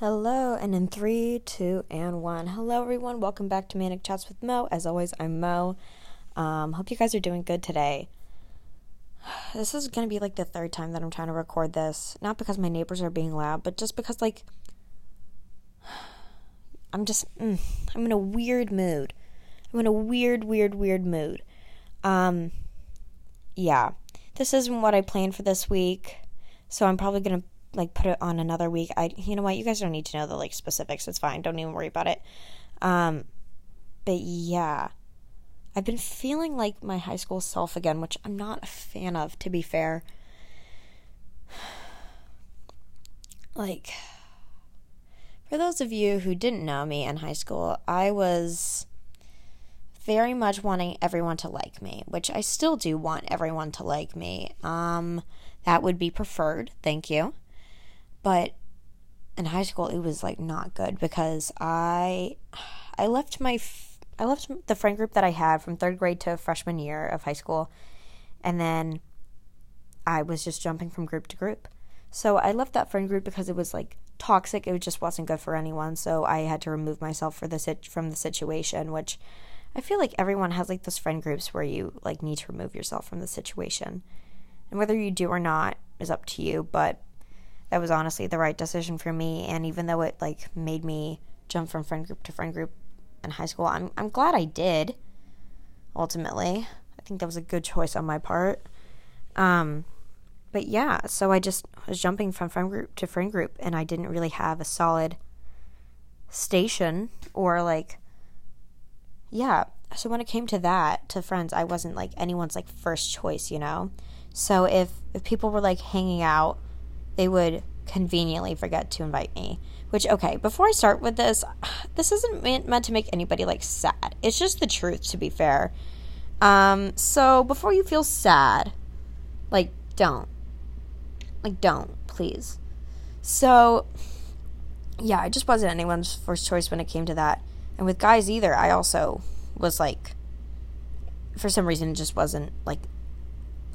Hello, and in three, two, and one. Hello, everyone. Welcome back to Manic Chats with Mo. As always, I'm Mo. Um, hope you guys are doing good today. This is gonna be like the third time that I'm trying to record this. Not because my neighbors are being loud, but just because like I'm just mm, I'm in a weird mood. I'm in a weird, weird, weird mood. Um, yeah, this isn't what I planned for this week, so I'm probably gonna like put it on another week. I you know what, you guys don't need to know the like specifics. It's fine. Don't even worry about it. Um but yeah. I've been feeling like my high school self again, which I'm not a fan of to be fair. Like for those of you who didn't know me in high school, I was very much wanting everyone to like me, which I still do want everyone to like me. Um, that would be preferred. Thank you. But in high school, it was like not good because I I left my I left the friend group that I had from third grade to freshman year of high school, and then I was just jumping from group to group. So I left that friend group because it was like toxic. It just wasn't good for anyone. So I had to remove myself for the sit- from the situation, which I feel like everyone has like those friend groups where you like need to remove yourself from the situation. And whether you do or not is up to you, but that was honestly the right decision for me. And even though it like made me jump from friend group to friend group in high school, I'm I'm glad I did. Ultimately, I think that was a good choice on my part. Um, but yeah, so I just was jumping from friend group to friend group, and I didn't really have a solid station or like, yeah. So when it came to that, to friends, I wasn't like anyone's like first choice, you know. So if if people were like hanging out they would conveniently forget to invite me. Which, okay, before I start with this, this isn't meant to make anybody like sad. It's just the truth, to be fair. Um, so before you feel sad, like, don't. Like, don't, please. So, yeah, I just wasn't anyone's first choice when it came to that. And with guys either, I also was like, for some reason, it just wasn't like,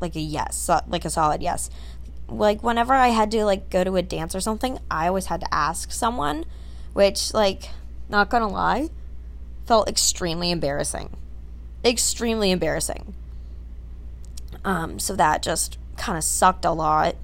like a yes, like a solid yes like whenever I had to like go to a dance or something, I always had to ask someone, which like not gonna lie, felt extremely embarrassing. Extremely embarrassing. Um so that just kind of sucked a lot.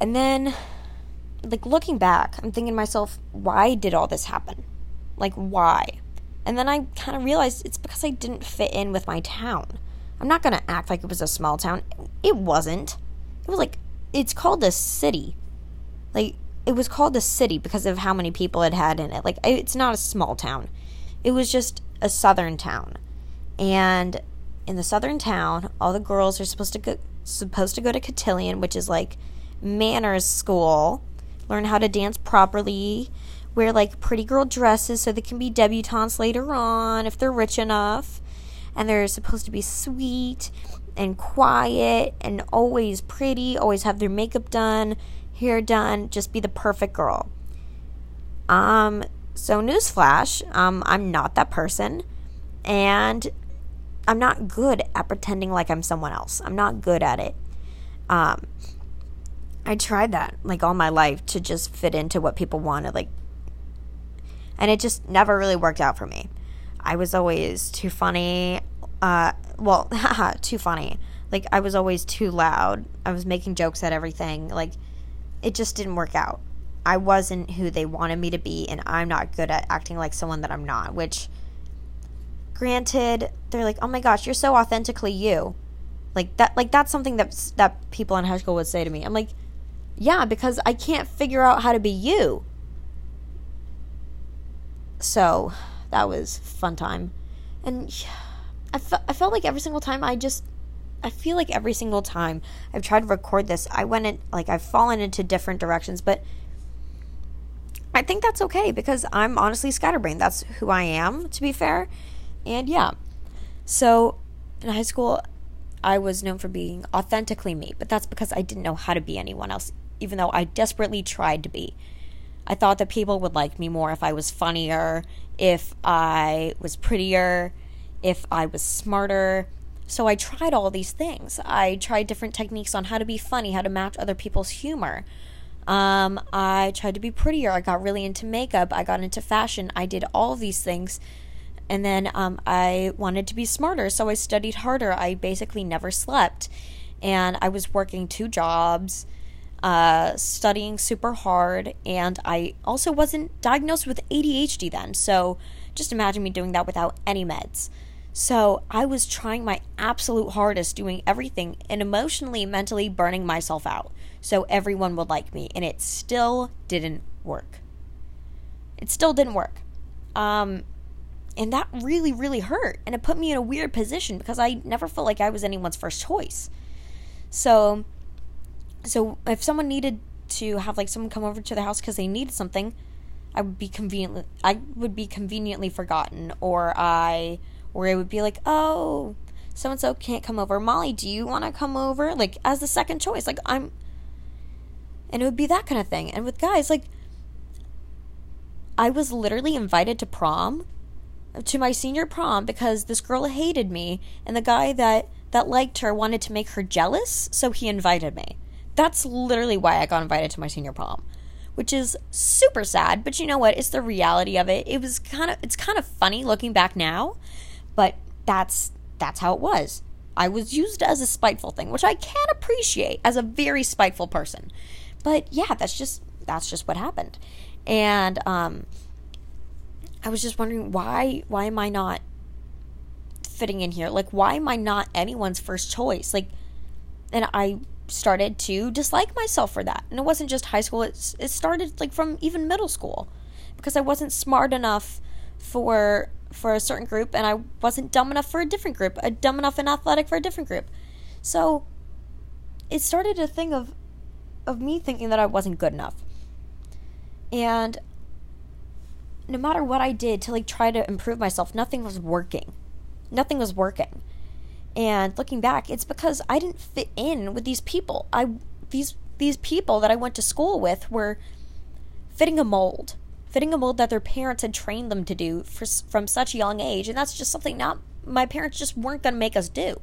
And then like looking back, I'm thinking to myself, why did all this happen? Like why? And then I kind of realized it's because I didn't fit in with my town. I'm not going to act like it was a small town. It wasn't. It was like it's called a city. Like it was called a city because of how many people it had in it. Like it's not a small town. It was just a southern town. And in the southern town, all the girls are supposed to go supposed to go to cotillion, which is like manners school, learn how to dance properly, wear like pretty girl dresses so they can be debutantes later on if they're rich enough. And they're supposed to be sweet and quiet and always pretty, always have their makeup done, hair done, just be the perfect girl. Um, so newsflash, um, I'm not that person, and I'm not good at pretending like I'm someone else. I'm not good at it. Um, I tried that like all my life to just fit into what people wanted, like, and it just never really worked out for me. I was always too funny. Uh, well, haha, too funny. Like I was always too loud. I was making jokes at everything. Like it just didn't work out. I wasn't who they wanted me to be and I'm not good at acting like someone that I'm not, which granted, they're like, "Oh my gosh, you're so authentically you." Like that like that's something that that people in high school would say to me. I'm like, "Yeah, because I can't figure out how to be you." So, that was fun time. And I, fe- I felt like every single time I just I feel like every single time I've tried to record this, I went in like I've fallen into different directions, but I think that's okay because I'm honestly scatterbrained. That's who I am, to be fair. And yeah. So in high school, I was known for being authentically me, but that's because I didn't know how to be anyone else, even though I desperately tried to be. I thought that people would like me more if I was funnier, if I was prettier, if I was smarter. So I tried all these things. I tried different techniques on how to be funny, how to match other people's humor. Um, I tried to be prettier. I got really into makeup. I got into fashion. I did all these things. And then um, I wanted to be smarter, so I studied harder. I basically never slept. And I was working two jobs, uh, studying super hard. And I also wasn't diagnosed with ADHD then. So just imagine me doing that without any meds. So I was trying my absolute hardest, doing everything, and emotionally, mentally burning myself out so everyone would like me. And it still didn't work. It still didn't work. Um, and that really, really hurt. And it put me in a weird position because I never felt like I was anyone's first choice. So, so if someone needed to have like someone come over to the house because they needed something, I would be conveniently I would be conveniently forgotten, or I where it would be like, oh, so and so can't come over. Molly, do you want to come over? Like, as the second choice. Like, I'm. And it would be that kind of thing. And with guys, like, I was literally invited to prom, to my senior prom, because this girl hated me, and the guy that, that liked her wanted to make her jealous, so he invited me. That's literally why I got invited to my senior prom which is super sad but you know what it's the reality of it it was kind of it's kind of funny looking back now but that's that's how it was. I was used as a spiteful thing, which I can appreciate as a very spiteful person. But yeah, that's just that's just what happened. And um I was just wondering why why am I not fitting in here? Like why am I not anyone's first choice? Like and I started to dislike myself for that. And it wasn't just high school, it's it started like from even middle school because I wasn't smart enough for for a certain group and I wasn't dumb enough for a different group, a dumb enough and athletic for a different group. So it started a thing of of me thinking that I wasn't good enough. And no matter what I did to like try to improve myself, nothing was working. Nothing was working. And looking back, it's because I didn't fit in with these people. I these these people that I went to school with were fitting a mold fitting a mold that their parents had trained them to do for, from such a young age. And that's just something not my parents just weren't going to make us do.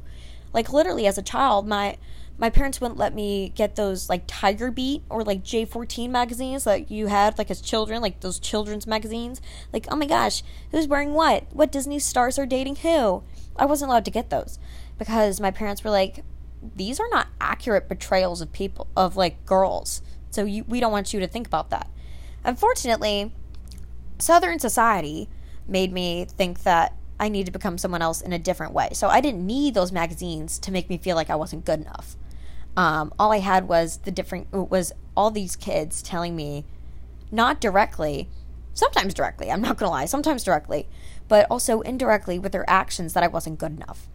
Like literally as a child, my my parents wouldn't let me get those like Tiger Beat or like J14 magazines that you had like as children, like those children's magazines. Like, oh my gosh, who's wearing what? What Disney stars are dating who? I wasn't allowed to get those because my parents were like, these are not accurate portrayals of people of like girls. So you, we don't want you to think about that. Unfortunately, Southern society made me think that I need to become someone else in a different way. So I didn't need those magazines to make me feel like I wasn't good enough. Um, all I had was the different was all these kids telling me, not directly, sometimes directly. I'm not gonna lie, sometimes directly, but also indirectly with their actions that I wasn't good enough,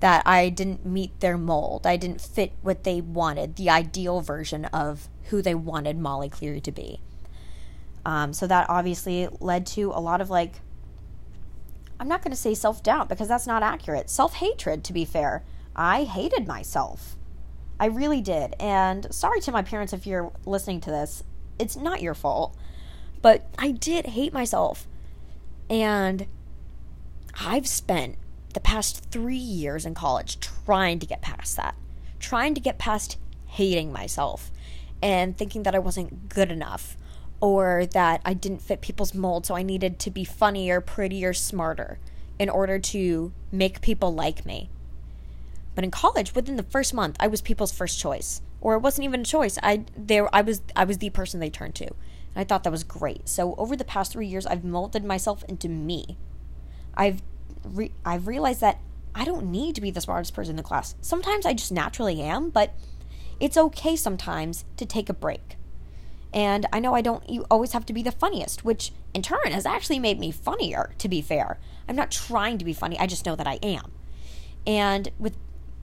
that I didn't meet their mold, I didn't fit what they wanted, the ideal version of who they wanted Molly Cleary to be. Um, so that obviously led to a lot of like, I'm not going to say self doubt because that's not accurate. Self hatred, to be fair. I hated myself. I really did. And sorry to my parents if you're listening to this. It's not your fault. But I did hate myself. And I've spent the past three years in college trying to get past that, trying to get past hating myself and thinking that I wasn't good enough or that I didn't fit people's mold, so I needed to be funnier, prettier, smarter in order to make people like me. But in college, within the first month, I was people's first choice, or it wasn't even a choice. I there I was I was the person they turned to, and I thought that was great. So over the past three years, I've molded myself into me. I've re- I've realized that I don't need to be the smartest person in the class. Sometimes I just naturally am, but it's okay sometimes to take a break and I know I don't you always have to be the funniest, which in turn has actually made me funnier, to be fair. I'm not trying to be funny, I just know that I am. And with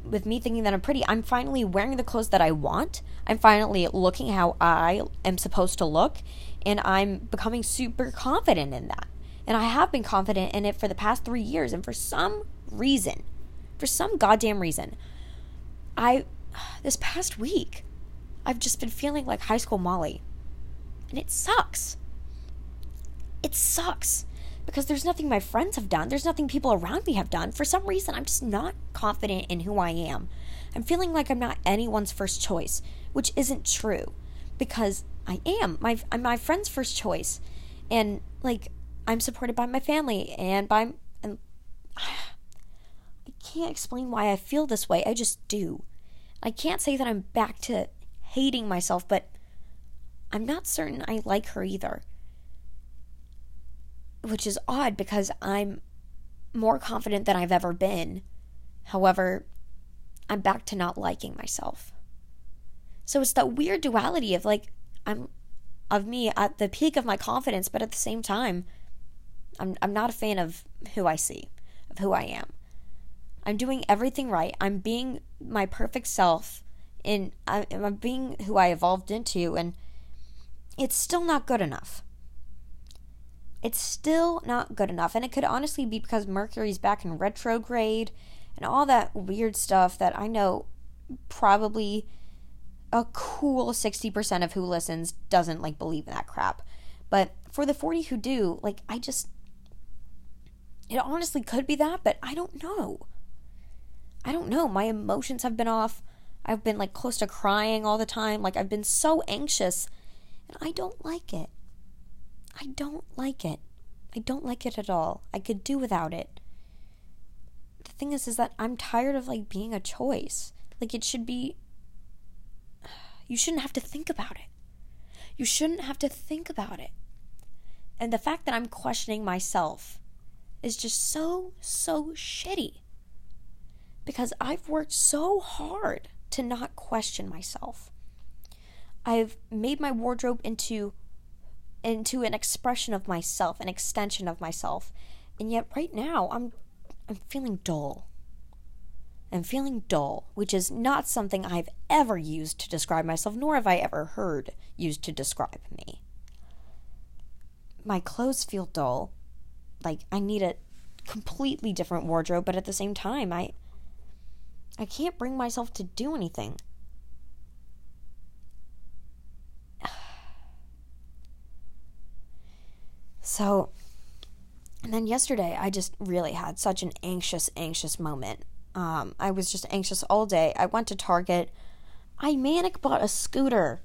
with me thinking that I'm pretty, I'm finally wearing the clothes that I want. I'm finally looking how I am supposed to look, and I'm becoming super confident in that. And I have been confident in it for the past 3 years, and for some reason, for some goddamn reason, I this past week I've just been feeling like high school Molly. And it sucks. It sucks because there's nothing my friends have done. There's nothing people around me have done. For some reason, I'm just not confident in who I am. I'm feeling like I'm not anyone's first choice, which isn't true because I am. My I'm my friend's first choice. And like I'm supported by my family and by and I can't explain why I feel this way. I just do. I can't say that I'm back to hating myself, but I'm not certain I like her either. Which is odd because I'm more confident than I've ever been. However, I'm back to not liking myself. So it's that weird duality of like, I'm of me at the peak of my confidence, but at the same time, I'm, I'm not a fan of who I see, of who I am. I'm doing everything right. I'm being my perfect self, and I'm being who I evolved into, and it's still not good enough. It's still not good enough. And it could honestly be because Mercury's back in retrograde and all that weird stuff that I know probably a cool 60% of who listens doesn't like believe in that crap. But for the 40 who do, like I just it honestly could be that, but I don't know. I don't know. My emotions have been off. I've been like close to crying all the time. Like I've been so anxious I don't like it. I don't like it. I don't like it at all. I could do without it. The thing is is that I'm tired of like being a choice. Like it should be you shouldn't have to think about it. You shouldn't have to think about it. And the fact that I'm questioning myself is just so so shitty. Because I've worked so hard to not question myself. I've made my wardrobe into into an expression of myself, an extension of myself. And yet right now I'm I'm feeling dull. I'm feeling dull, which is not something I've ever used to describe myself, nor have I ever heard used to describe me. My clothes feel dull. Like I need a completely different wardrobe, but at the same time I I can't bring myself to do anything. So, and then yesterday, I just really had such an anxious, anxious moment. Um, I was just anxious all day. I went to Target. I manic bought a scooter,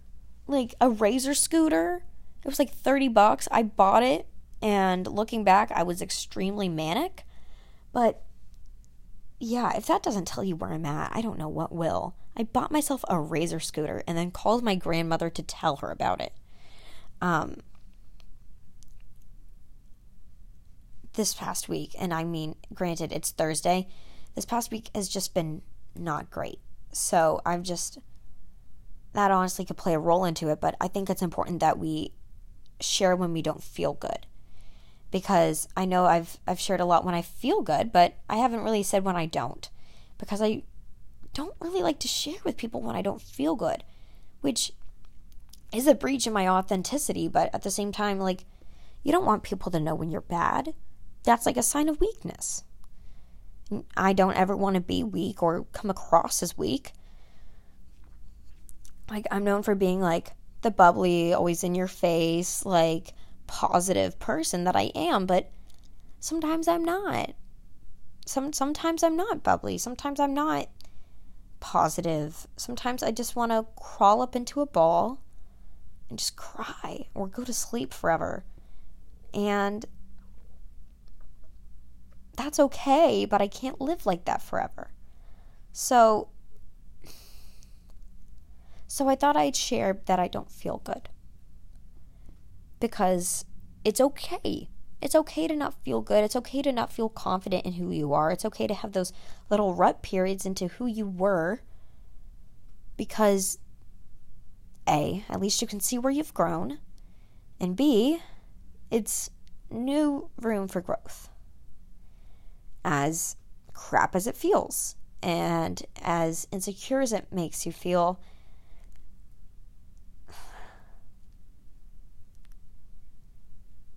like a razor scooter. It was like 30 bucks. I bought it, and looking back, I was extremely manic. But yeah, if that doesn't tell you where I'm at, I don't know what will. I bought myself a razor scooter and then called my grandmother to tell her about it. Um, this past week, and I mean, granted, it's Thursday, this past week has just been not great. So I've just, that honestly could play a role into it, but I think it's important that we share when we don't feel good. Because I know I've I've shared a lot when I feel good, but I haven't really said when I don't. Because I don't really like to share with people when I don't feel good, which is a breach in my authenticity, but at the same time, like, you don't want people to know when you're bad that's like a sign of weakness. I don't ever want to be weak or come across as weak. Like, I'm known for being like the bubbly, always in your face, like positive person that I am, but sometimes I'm not. Some sometimes I'm not bubbly. Sometimes I'm not positive. Sometimes I just want to crawl up into a ball and just cry or go to sleep forever. And that's okay, but I can't live like that forever. So so I thought I'd share that I don't feel good. Because it's okay. It's okay to not feel good. It's okay to not feel confident in who you are. It's okay to have those little rut periods into who you were. Because A, at least you can see where you've grown. And B, it's new room for growth as crap as it feels and as insecure as it makes you feel.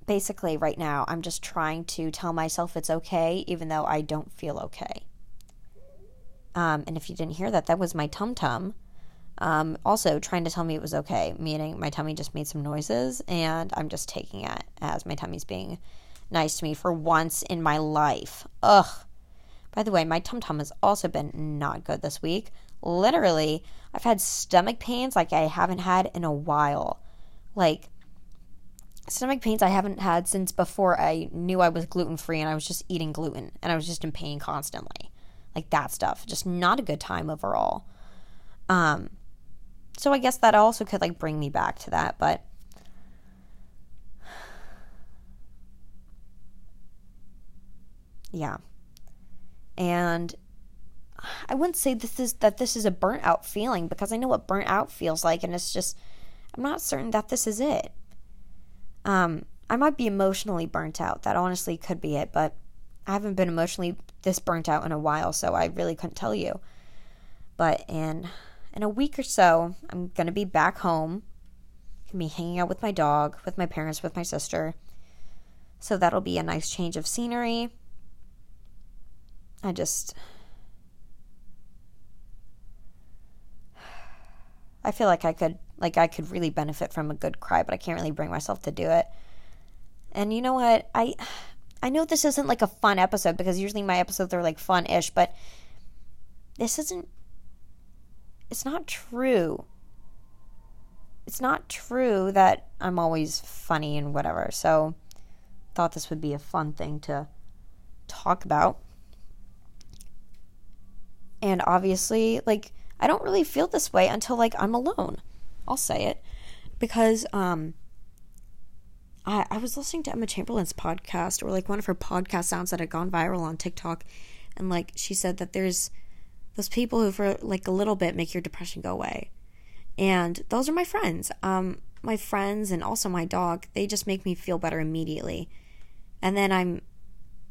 Basically, right now, I'm just trying to tell myself it's okay, even though I don't feel okay. Um, and if you didn't hear that, that was my tum tum. Um, also, trying to tell me it was okay, meaning my tummy just made some noises, and I'm just taking it as my tummy's being nice to me for once in my life. Ugh. By the way, my tum tum has also been not good this week. Literally, I've had stomach pains like I haven't had in a while. like stomach pains I haven't had since before I knew I was gluten free and I was just eating gluten and I was just in pain constantly. Like that stuff. Just not a good time overall. Um so I guess that also could like bring me back to that, but yeah. And I wouldn't say this is that this is a burnt out feeling because I know what burnt out feels like and it's just I'm not certain that this is it. Um, I might be emotionally burnt out. That honestly could be it, but I haven't been emotionally this burnt out in a while, so I really couldn't tell you. But in in a week or so, I'm gonna be back home. Gonna be hanging out with my dog, with my parents, with my sister. So that'll be a nice change of scenery. I just I feel like I could like I could really benefit from a good cry, but I can't really bring myself to do it. And you know what? I I know this isn't like a fun episode because usually my episodes are like fun-ish, but this isn't it's not true. It's not true that I'm always funny and whatever. So thought this would be a fun thing to talk about. And obviously, like I don't really feel this way until like I'm alone. I'll say it because um I I was listening to Emma Chamberlain's podcast or like one of her podcast sounds that had gone viral on TikTok and like she said that there's those people who for like a little bit make your depression go away. And those are my friends. Um my friends and also my dog, they just make me feel better immediately. And then I'm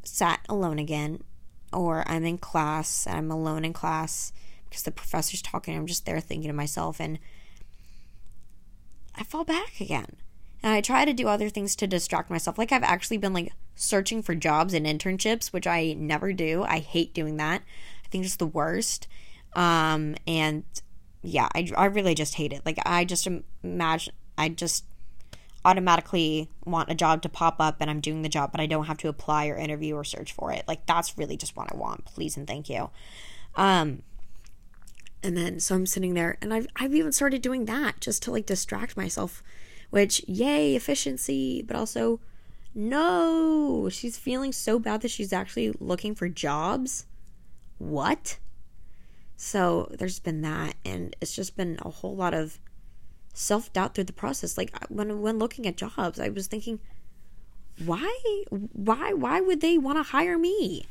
sat alone again or I'm in class and I'm alone in class because the professor's talking. I'm just there thinking to myself, and I fall back again. And I try to do other things to distract myself. Like I've actually been like searching for jobs and internships, which I never do. I hate doing that. I think it's the worst. Um, and yeah, I, I really just hate it. Like I just imagine, I just automatically want a job to pop up and I'm doing the job, but I don't have to apply or interview or search for it. Like that's really just what I want. Please and thank you. Um, and then so I'm sitting there and I've I've even started doing that just to like distract myself, which yay, efficiency, but also no, she's feeling so bad that she's actually looking for jobs. What? So there's been that and it's just been a whole lot of self-doubt through the process. Like when when looking at jobs, I was thinking why why why would they want to hire me?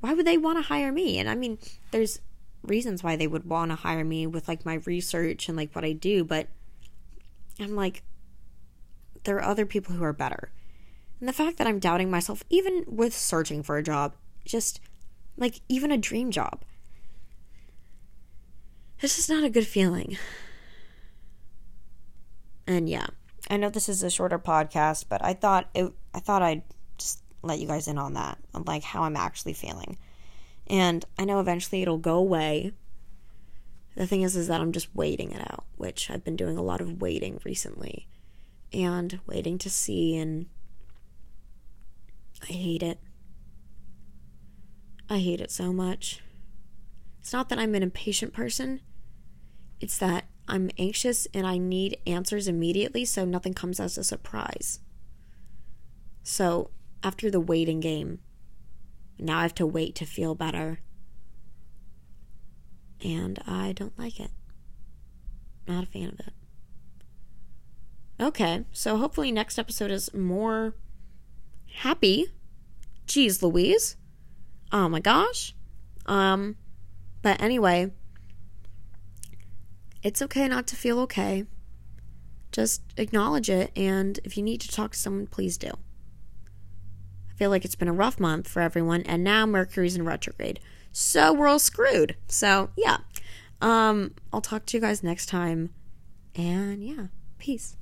Why would they want to hire me? And I mean, there's reasons why they would want to hire me with like my research and like what I do, but I'm like, there are other people who are better. And the fact that I'm doubting myself, even with searching for a job, just like even a dream job, it's just not a good feeling. And yeah, I know this is a shorter podcast, but I thought it, I thought I'd just let you guys in on that, on like how I'm actually feeling. And I know eventually it'll go away. The thing is is that I'm just waiting it out, which I've been doing a lot of waiting recently. And waiting to see and I hate it. I hate it so much. It's not that I'm an impatient person. It's that I'm anxious and I need answers immediately so nothing comes as a surprise. So, after the waiting game, now I have to wait to feel better. And I don't like it. Not a fan of it. Okay, so hopefully next episode is more happy. Jeez Louise. Oh my gosh. Um but anyway, it's okay not to feel okay. Just acknowledge it and if you need to talk to someone, please do I feel like it's been a rough month for everyone, and now Mercury's in retrograde. So we're all screwed. So, yeah. Um, I'll talk to you guys next time. And yeah, peace.